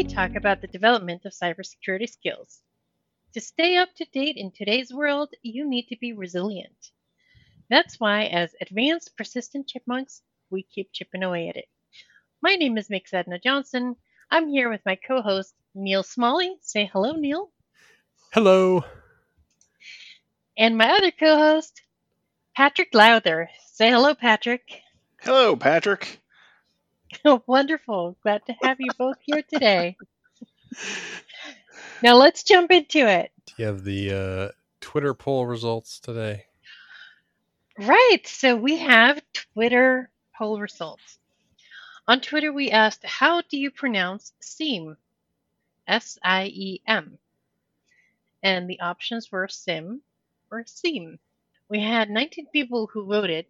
we talk about the development of cybersecurity skills. To stay up to date in today's world, you need to be resilient. That's why, as advanced persistent chipmunks, we keep chipping away at it. My name is Mix Edna Johnson. I'm here with my co host, Neil Smalley. Say hello, Neil. Hello. And my other co host, Patrick Lowther. Say hello, Patrick. Hello, Patrick. Wonderful. Glad to have you both here today. Now let's jump into it. Do you have the uh, Twitter poll results today? Right. So we have Twitter poll results. On Twitter, we asked, How do you pronounce SIEM? S I E M. And the options were SIM or SIEM. We had 19 people who voted.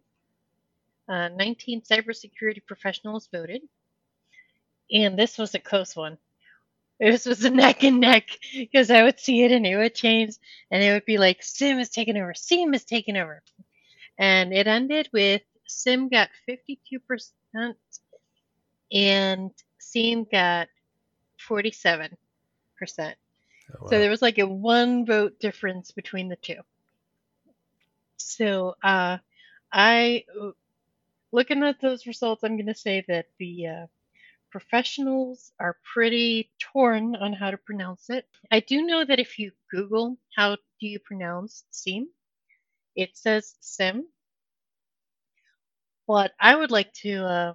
Uh, 19 cybersecurity professionals voted. And this was a close one. This was a neck and neck because I would see it and it would change and it would be like SIM is taking over, Sim is taking over. And it ended with SIM got 52% and Sim got 47%. Oh, wow. So there was like a one vote difference between the two. So uh, I, looking at those results, I'm going to say that the uh, professionals are pretty torn on how to pronounce it. I do know that if you Google how do you pronounce SIEM, it says SIM. But I would like to uh,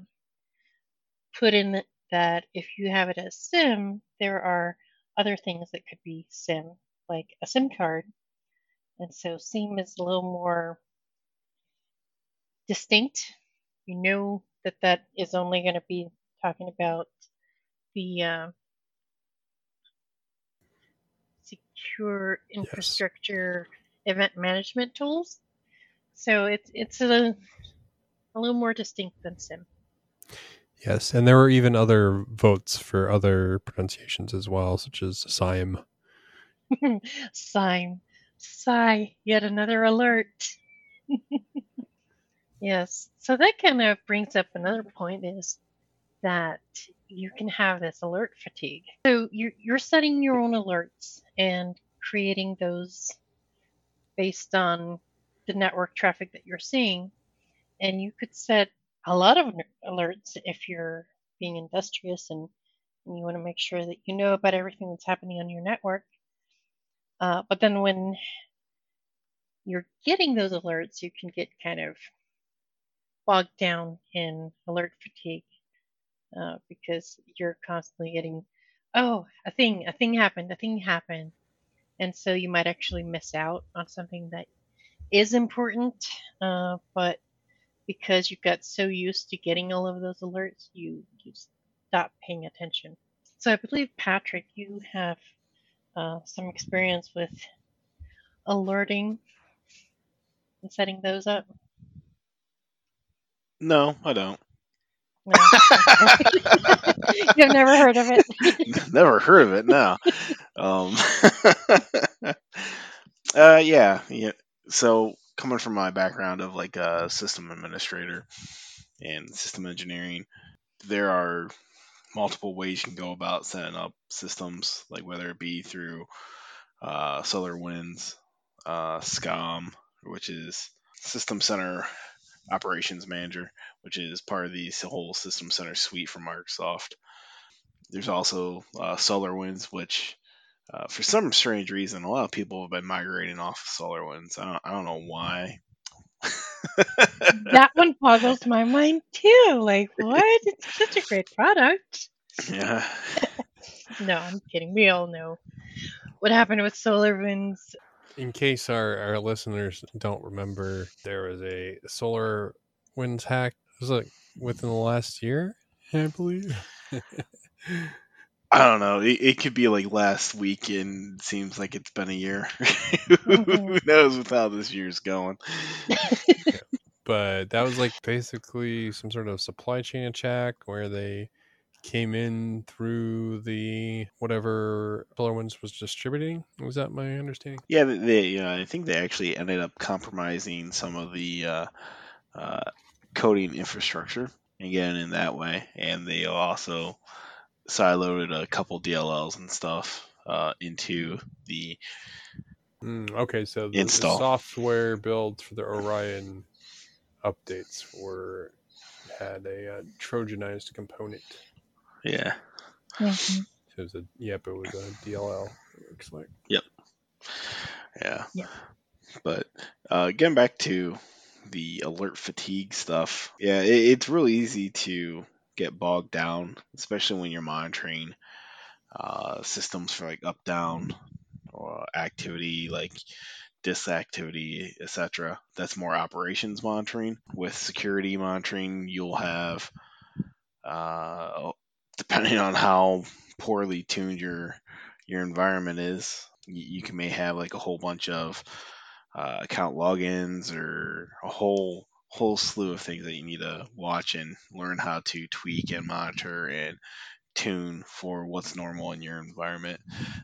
put in that if you have it as SIM, there are other things that could be SIM, like a SIM card. And so SIEM is a little more distinct. You know that that is only going to be talking about the uh, secure infrastructure yes. event management tools. So it's it's a a little more distinct than SIM. Yes, and there were even other votes for other pronunciations as well, such as SIME. SIME. Sigh, yet another alert. yes. So that kind of brings up another point is that you can have this alert fatigue. So you're, you're setting your own alerts and creating those based on the network traffic that you're seeing. And you could set a lot of alerts if you're being industrious and, and you want to make sure that you know about everything that's happening on your network. Uh, but then when you're getting those alerts, you can get kind of bogged down in alert fatigue uh, because you're constantly getting, oh, a thing, a thing happened, a thing happened. And so you might actually miss out on something that is important, uh, but because you've got so used to getting all of those alerts, you, you stop paying attention. So I believe, Patrick, you have uh, some experience with alerting and setting those up. No, I don't. No. You've never heard of it. never heard of it. No. Um, uh, yeah, yeah. So coming from my background of like a system administrator and system engineering, there are multiple ways you can go about setting up systems, like whether it be through uh, SolarWinds, uh, SCOM, which is System Center Operations Manager, which is part of the whole System Center suite from Microsoft. There's also uh, SolarWinds, which uh, for some strange reason, a lot of people have been migrating off of SolarWinds. I don't, I don't know why. that one boggles my mind too. Like, what? It's such a great product. Yeah. no, I'm kidding. We all know what happened with SolarWinds. In case our, our listeners don't remember, there was a Solar Winds hack. It was like within the last year, I believe. I don't know. It, it, could be like last week, and seems like it's been a year. Mm-hmm. Who knows with how this year's going? yeah. But that was like basically some sort of supply chain attack where they came in through the whatever SolarWinds was distributing. Was that my understanding? Yeah, they. Uh, I think they actually ended up compromising some of the uh, uh, coding infrastructure again in that way, and they also so I loaded a couple DLLs and stuff uh, into the Mm, okay, so the, the software builds for the Orion updates were had a uh, Trojanized component. Yeah Mhm. It was a yep, it was a DLL. It looks like. yeah Yeah. but uh, getting back to the alert fatigue stuff yeah it, it's really easy to get bogged down especially when you're monitoring uh, systems for like up down or activity like disk activity etc that's more operations monitoring with security monitoring you'll have uh, depending on how poorly tuned your your environment is you, can may have like a whole bunch of uh, account logins or a whole whole slew of things that you need to watch and learn how to tweak and monitor and tune for what's normal in your environment.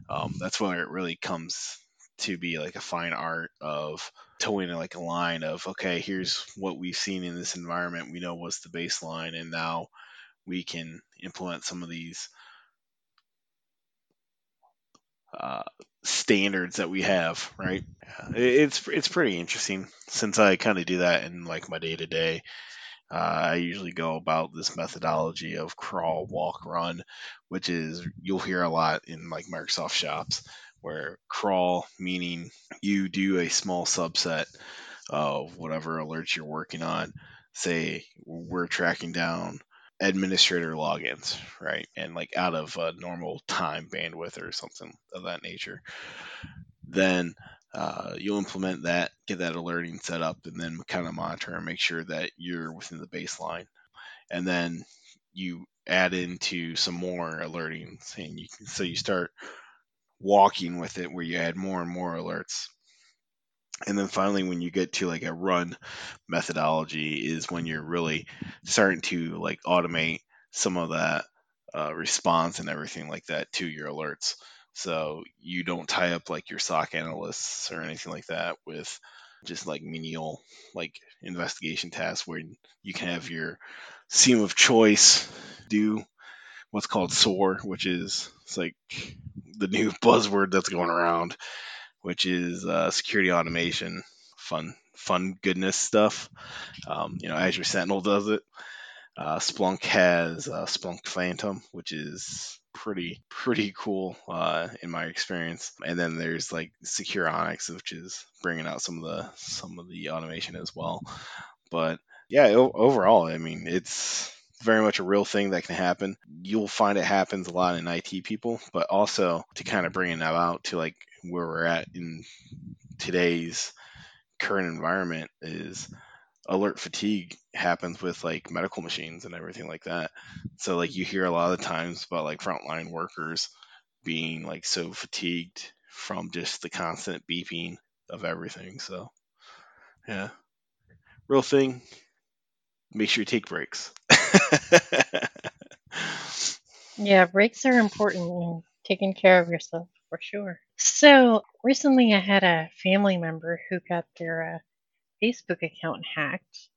Um, that's where it really comes to be like a fine art of toeing like a line of okay, here's what we've seen in this environment. We know what's the baseline, and now we can implement some of these uh, standards that we have, right? It's it's pretty interesting since I kind of do that in like my day to day. I usually go about this methodology of crawl, walk, run, which is you'll hear a lot in like Microsoft shops where crawl meaning you do a small subset of whatever alerts you're working on. Say we're tracking down administrator logins, right? And like out of a normal time bandwidth or something of that nature. Then uh, you'll implement that, get that alerting set up, and then kind of monitor and make sure that you're within the baseline. And then you add into some more alerting, and you can, so you start walking with it where you add more and more alerts. And then finally, when you get to like a run methodology, is when you're really starting to like automate some of that uh, response and everything like that to your alerts. So you don't tie up like your SOC analysts or anything like that with just like menial like investigation tasks where you can have your SIEM of choice do what's called SOAR, which is it's like the new buzzword that's going around, which is uh, security automation, fun fun goodness stuff. Um, you know, Azure Sentinel does it. Uh, Splunk has uh, Splunk Phantom, which is pretty pretty cool uh, in my experience. And then there's like Security Onion, which is bringing out some of the some of the automation as well. But yeah, o- overall, I mean, it's very much a real thing that can happen. You'll find it happens a lot in IT people, but also to kind of bring it out to like where we're at in today's current environment is alert fatigue happens with like medical machines and everything like that. So like you hear a lot of times about like frontline workers being like so fatigued from just the constant beeping of everything. So yeah. Real thing. Make sure you take breaks. Yeah, breaks are important in taking care of yourself for sure. So recently I had a family member who got their uh, Facebook account hacked.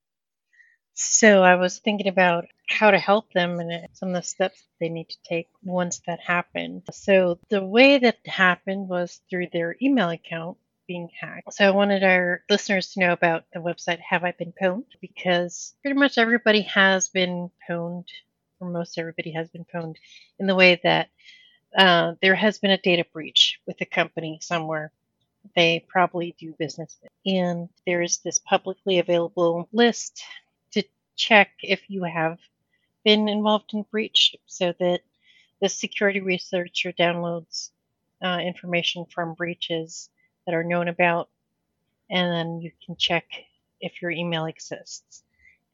So I was thinking about how to help them and uh, some of the steps they need to take once that happened. So the way that happened was through their email account being hacked. So I wanted our listeners to know about the website Have I Been Pwned? Because pretty much everybody has been pwned, or most everybody has been pwned, in the way that uh, there has been a data breach with a company somewhere they probably do business. And there's this publicly available list to check if you have been involved in breach so that the security researcher downloads uh, information from breaches that are known about, and then you can check if your email exists.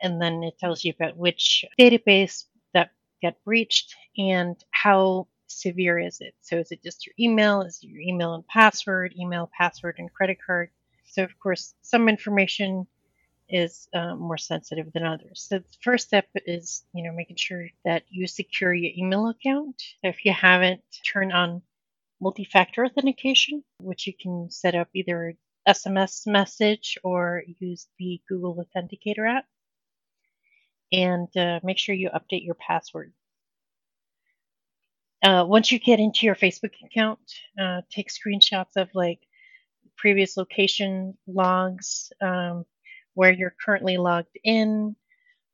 And then it tells you about which database that got breached and how severe is it. So is it just your email? Is it your email and password, email, password, and credit card? So of course, some information is uh, more sensitive than others. So the first step is, you know, making sure that you secure your email account. If you haven't, turn on multi-factor authentication, which you can set up either SMS message or use the Google Authenticator app. And uh, make sure you update your password. Uh, once you get into your Facebook account, uh, take screenshots of like previous location logs, um, where you're currently logged in,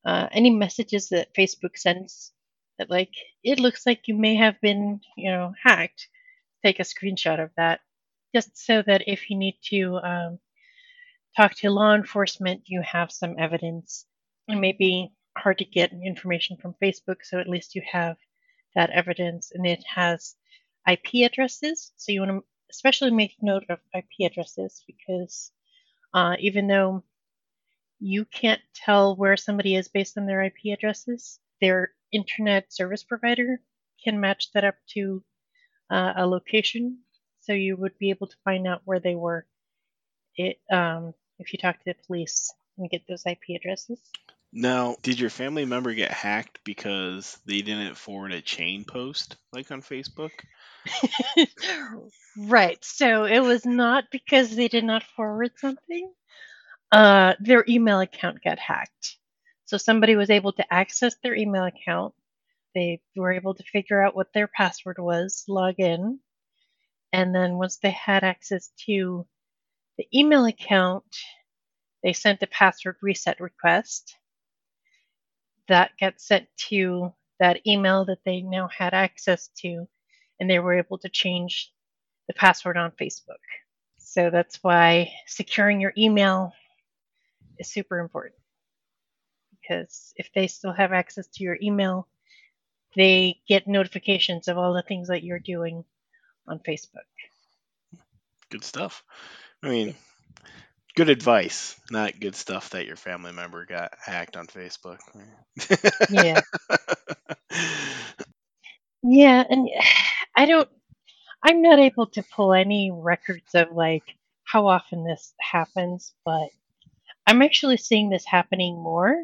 uh, any messages that Facebook sends that like it looks like you may have been, you know, hacked. Take a screenshot of that, just so that if you need to um, talk to law enforcement, you have some evidence. It may be hard to get information from Facebook, so at least you have that evidence, and it has IP addresses. So you want to especially make note of IP addresses because uh, even though you can't tell where somebody is based on their IP addresses, their internet service provider can match that up to uh, a location. So you would be able to find out where they were it, um, if you talk to the police and get those IP addresses. Now, did your family member get hacked because they didn't forward a chain post like on Facebook? right. So it was not because they did not forward something. Uh, their email account got hacked. So somebody was able to access their email account. They were able to figure out what their password was, log in, and then once they had access to the email account, they sent a password reset request. That got sent to that email that they now had access to, and they were able to change the password on Facebook. So that's why securing your email is super important. Because if they still have access to your email, they get notifications of all the things that you're doing on Facebook. Good stuff. I mean, good advice, not good stuff that your family member got hacked on Facebook. Yeah. Yeah, and I don't, I'm not able to pull any records of like how often this happens, but I'm actually seeing this happening more.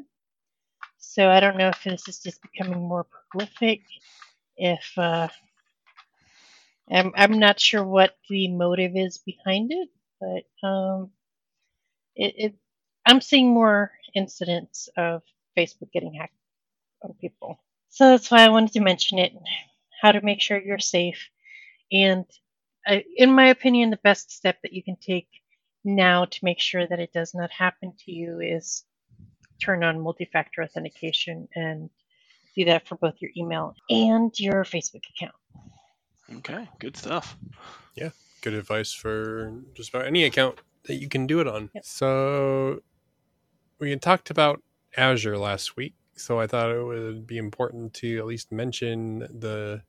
So I don't know if this is just becoming more prolific, if uh, I'm, I'm not sure what the motive is behind it, but um, it, it I'm seeing more incidents of Facebook getting hacked on people. So that's why I wanted to mention it, how to make sure you're safe. And uh, in my opinion, the best step that you can take now to make sure that it does not happen to you is turn on multi-factor authentication and do that for both your email and your Facebook account. Okay, good stuff. Yeah, good advice for just about any account that you can do it on. Yep. So we had talked about Azure last week, so I thought it would be important to at least mention the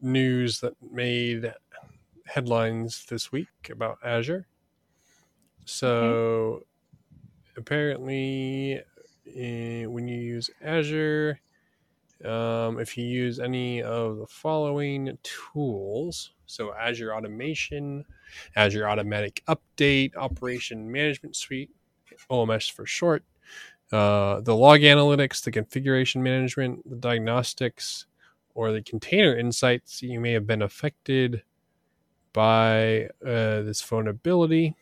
news that made headlines this week about Azure. So apparently, eh, when you use Azure, um, if you use any of the following tools, so Azure Automation, Azure Automatic Update, Operation Management Suite, OMS for short, uh, the log analytics, the configuration management, the diagnostics, or the container insights, you may have been affected by uh, this vulnerability.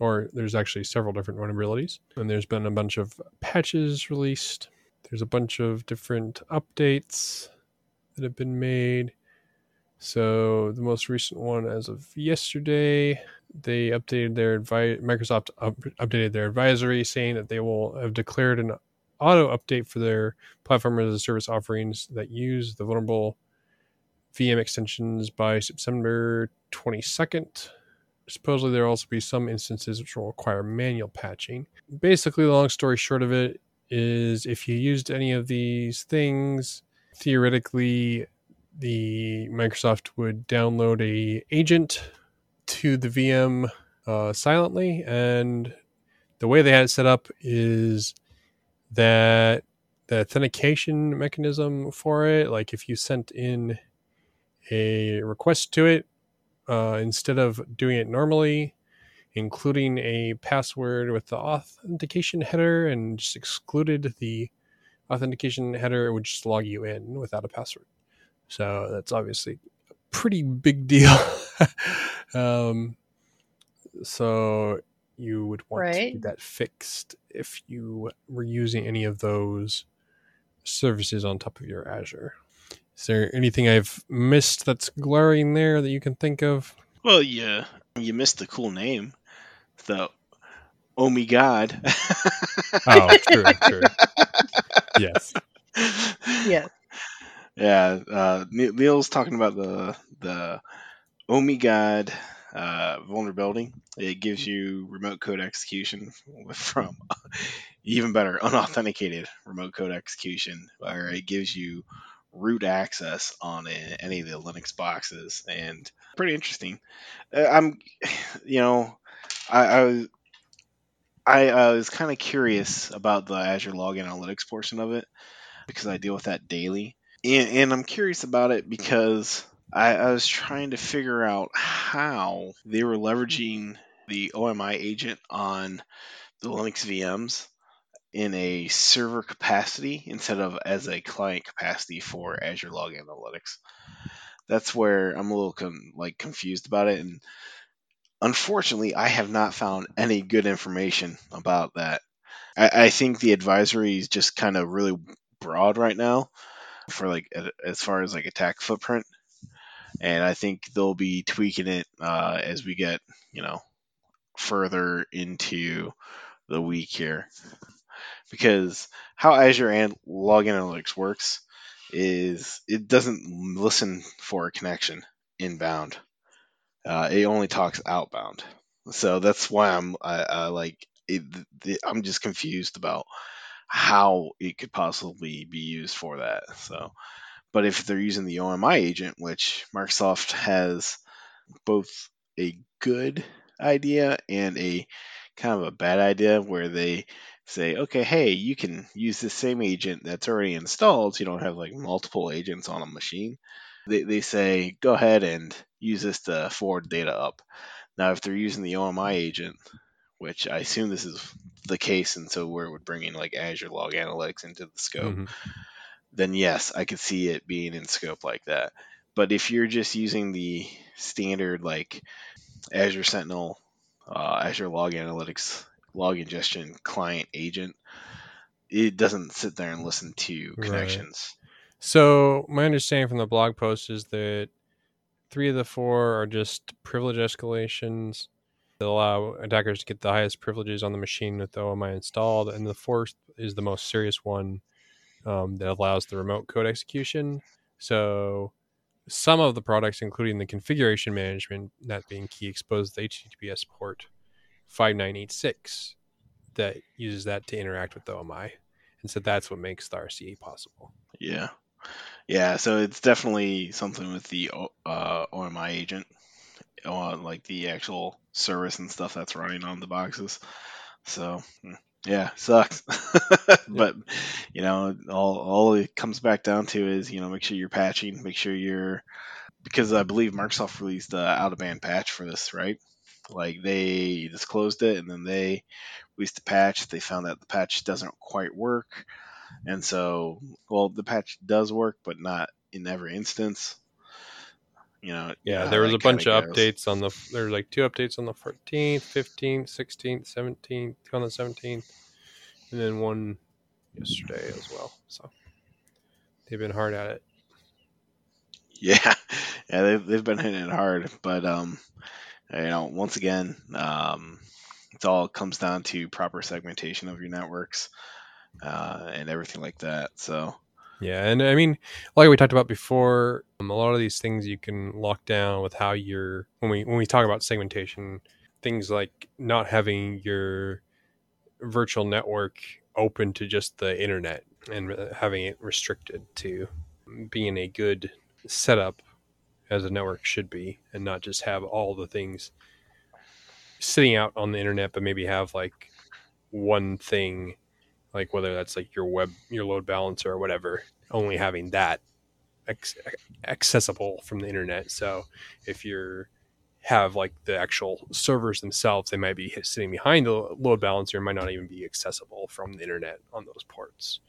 Or there's actually several different vulnerabilities, and there's been a bunch of patches released. There's a bunch of different updates that have been made. So the most recent one, as of yesterday, they updated their advi- Microsoft up- updated their advisory, saying that they will have declared an auto update for their platform as a service offerings that use the vulnerable VM extensions by September 22nd. Supposedly, there will also be some instances which will require manual patching. Basically, the long story short of it is if you used any of these things, theoretically, the Microsoft would download a agent to the VM uh, silently, and the way they had it set up is that the authentication mechanism for it, like if you sent in a request to it, uh, instead of doing it normally, including a password with the authentication header and just excluded the authentication header, it would just log you in without a password. So that's obviously a pretty big deal. um, so you would want to get that fixed if you were using any of those services on top of your Azure. Is there anything I've missed that's glaring there that you can think of? Well, yeah, you missed the cool name, the OMIGOD. Oh, true, true. Yes. Yeah. Yeah, uh, Ne- Neil's talking about the the OMIGOD uh, vulnerability. It gives you remote code execution from even better unauthenticated remote code execution, where it gives you root access on any of the Linux boxes, and pretty interesting. Uh, I'm, you know, I, I was. I, I was kind of curious about the Azure Log Analytics portion of it because I deal with that daily and, and I'm curious about it because I, I was trying to figure out how they were leveraging the OMI agent on the Linux VMs in a server capacity instead of as a client capacity for Azure Log Analytics. That's where I'm a little con- like confused about it, and unfortunately, I have not found any good information about that. I, I think the advisory is just kind of really broad right now for like as far as like attack footprint. And i think they'll be tweaking it uh, as we get you know further into the week here. Because how azure and log analytics works is it doesn't listen for a connection inbound. Uh, it only talks outbound. So that's why i'm i, I like it, the, i'm just confused about how it could possibly be used for that so but if they're using the OMI agent, which Microsoft has both a good idea and a kind of a bad idea, where they say, okay, hey, you can use the same agent that's already installed, so you don't have like multiple agents on a machine. They, they say, go ahead and use this to forward data up. Now, if they're using the OMI agent, which I assume this is the case, and so where it would bring in like Azure Log Analytics into the scope, Mhm. then yes, I could see it being in scope like that. But if you're just using the standard like Azure Sentinel, uh, Azure Log Analytics, log ingestion client agent, it doesn't sit there and listen to Right. connections. So my understanding from the blog post is that three of the four are just privilege escalations that allow attackers to get the highest privileges on the machine with the OMI installed, and the fourth is the most serious one um, that allows the remote code execution. So some of the products, including the configuration management, that being key, expose the HTTPS port 5986 that uses that to interact with the OMI. And so that's what makes the RCE possible. Yeah. Yeah, so it's definitely something with the uh, OMI agent, uh, like the actual service and stuff that's running on the boxes. So, mm, yeah, sucks. but, you know, all, all it comes back down to is, you know, make sure you're patching, make sure you're, because I believe Microsoft released the out of band patch for this, right? Like they disclosed it and then they released the patch. They found that the patch doesn't quite work. And so, well, the patch does work, but not in every instance. You know, Yeah, there was a bunch kinda goes. updates on the. There were like two updates on the 14th, 15th, 16th, 17th, on the 17th, and then one yesterday as well. So they've been hard at it. Yeah, yeah, they've they've been hitting it hard, but um, you know, once again, um, it all comes down to proper segmentation of your networks, uh, and everything like that. So Yeah, and I mean, like we talked about before, um, a lot of these things you can lock down with how you're when we when we talk about segmentation, things like not having your virtual network open to just the internet and having it restricted to being a good setup as a network should be, and not just have all the things sitting out on the internet, but maybe have like one thing, like whether that's like your web, your load balancer or whatever, only having that ex- accessible from the internet. So if you're have like the actual servers themselves, they might be sitting behind the load balancer might not even be accessible from the internet on those ports.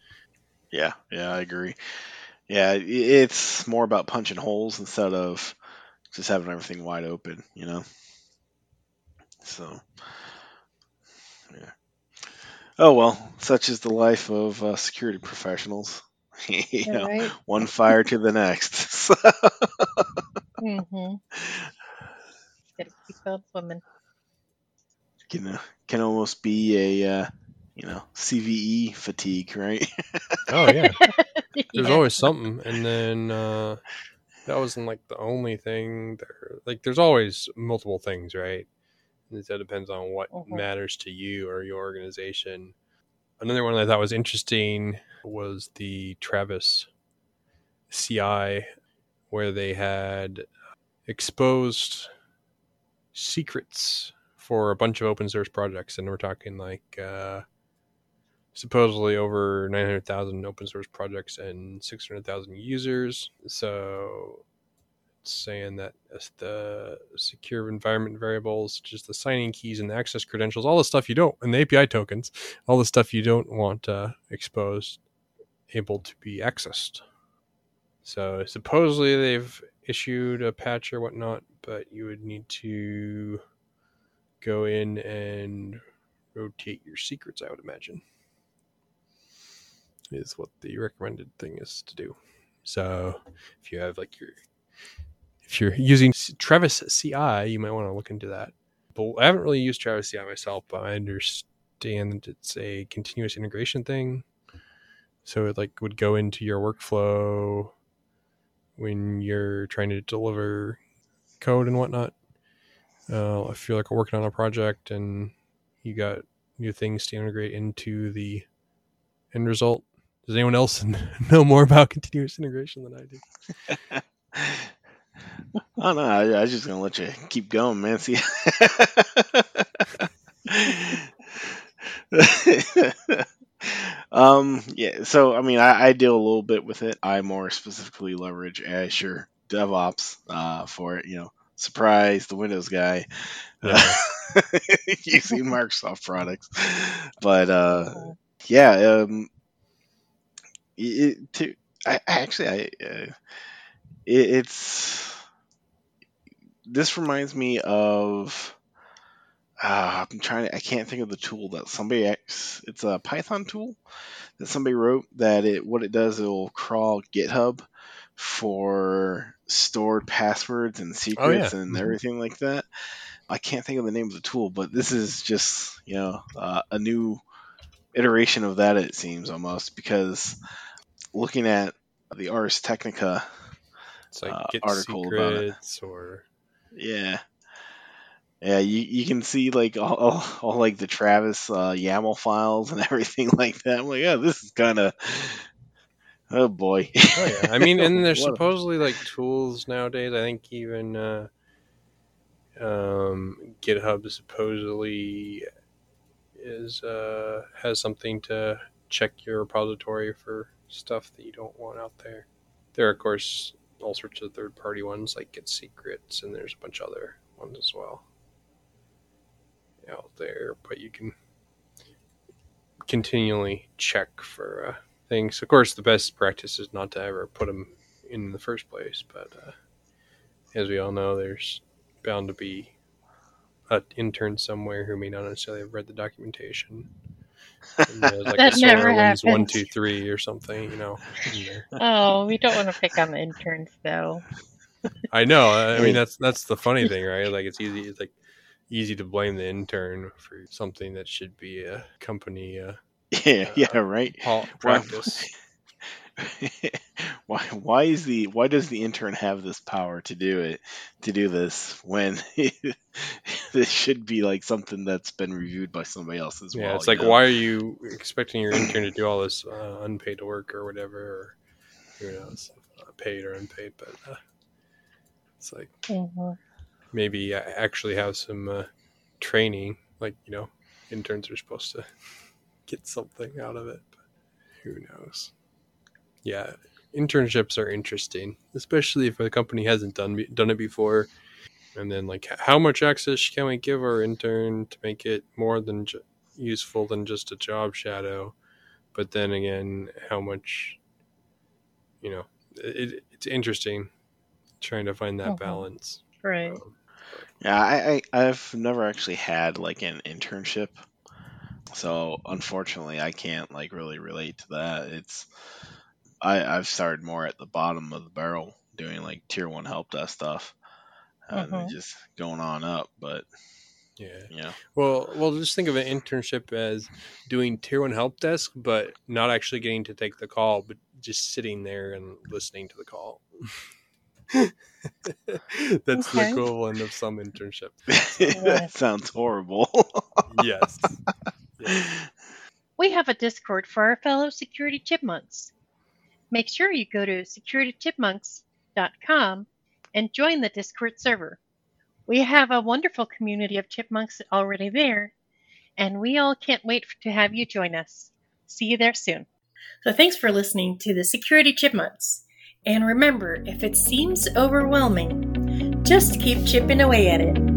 yeah, yeah, I agree. Yeah, it's more about punching holes instead of just having everything wide open. You know. So. Yeah. Oh well, such is the life of uh, security professionals. you know, Right? one fire to the next. Mm-hmm. Gotta keep on swimming. can uh, can almost be a uh, you know CVE fatigue, right? Oh yeah, there's Yeah. always something, and then uh, that wasn't like the only thing. There, like there's always multiple things, right? And That depends on what Mhm. matters to you or your organization. Another one I thought was interesting was the Travis CI, where they had exposed secrets for a bunch of open source projects, and we're talking like uh, supposedly over 900,000 open source projects and 600,000 users. So saying that the secure environment variables, as the signing keys and the access credentials, all the stuff you don't, and the API tokens, all the stuff you don't want uh, exposed, able to be accessed. So supposedly they've issued a patch or whatnot, but you would need to go in and rotate your secrets, I would imagine is what the recommended thing is to do. So if you have like your if you're using Travis CI, you might want to look into that. But I haven't really used Travis CI myself, but I understand that it's a continuous integration thing. So it like would go into your workflow when you're trying to deliver code and whatnot. Uh, if you're like working on a project and you got new things to integrate into the end result, does anyone else know more about continuous integration than I do? oh no, I, I was just gonna let you keep going, man. See. um. Yeah. So I mean, I, I deal a little bit with it. I more specifically leverage Azure DevOps uh, for it. You know, surprise, the Windows guy. Yeah. using Microsoft products, but uh, yeah, um, it, to I, actually I uh, it, it's this reminds me of uh, I'm trying to I can't think of the tool that somebody it's a Python tool that somebody wrote that it what it does it will crawl GitHub for stored passwords and secrets and Mhm. everything like that. I can't think of the name of the tool, but this is just you know uh, a new iteration of that. It seems almost because looking at the Ars Technica, It's like Uh, article about it. or yeah, yeah, you, you can see like all, all, all like the Travis uh, YAML files and everything like that. I'm like, oh, this is kind of oh boy. oh yeah. I mean, and there's supposedly like tools nowadays. I think even uh, um, GitHub supposedly is uh, has something to check your repository for stuff that you don't want out there. There are of course all sorts of third party ones like git-secrets, and there's a bunch of other ones as well out there, but you can continually check for uh, things. Of course, the best practice is not to ever put them in the first place, but uh, as we all know, there's bound to be an intern somewhere who may not necessarily have read the documentation. And like That never happens. two, three, or something, you know. Oh, we don't want to pick on the interns though. I know. I mean, that's that's the funny thing, right? Like, it's easy. It's like easy to blame the intern for something that should be a company uh, yeah, yeah, right. pol- Why- practice. why why is the why does the intern have this power to do it to do this when this should be like something that's been reviewed by somebody else as yeah, well it's like, know? why are you expecting your intern to do all this uh, unpaid work or whatever, or who knows, uh, paid or unpaid? But uh, it's like Mhm. maybe I actually have some uh, training. Like you know, interns are supposed to get something out of it. But who knows? Yeah, internships are interesting, especially if a company hasn't done done it before. And then, like, how much access can we give our intern to make it more than ju- useful than just a job shadow? But then again, how much, you know, it, it's interesting trying to find that Mhm. balance. Right. Um, yeah I, I i've never actually had like an internship so unfortunately i can't like really relate to that it's I I've started more at the bottom of the barrel doing like tier one help desk stuff, and then Mhm. just going on up. But Yeah. yeah, Well, well, just think of an internship as doing tier one help desk, but not actually getting to take the call, but just sitting there and listening to the call. That's the equivalent of some internship. that sounds horrible. Yes. Yes. We have a Discord for our fellow security chipmunks. Make sure you go to securitychipmunks.com and join the Discord server. We have a wonderful community of chipmunks already there, and we all can't wait to have you join us. See you there soon. So, thanks for listening to the Security Chipmunks. And remember, if it seems overwhelming, just keep chipping away at it.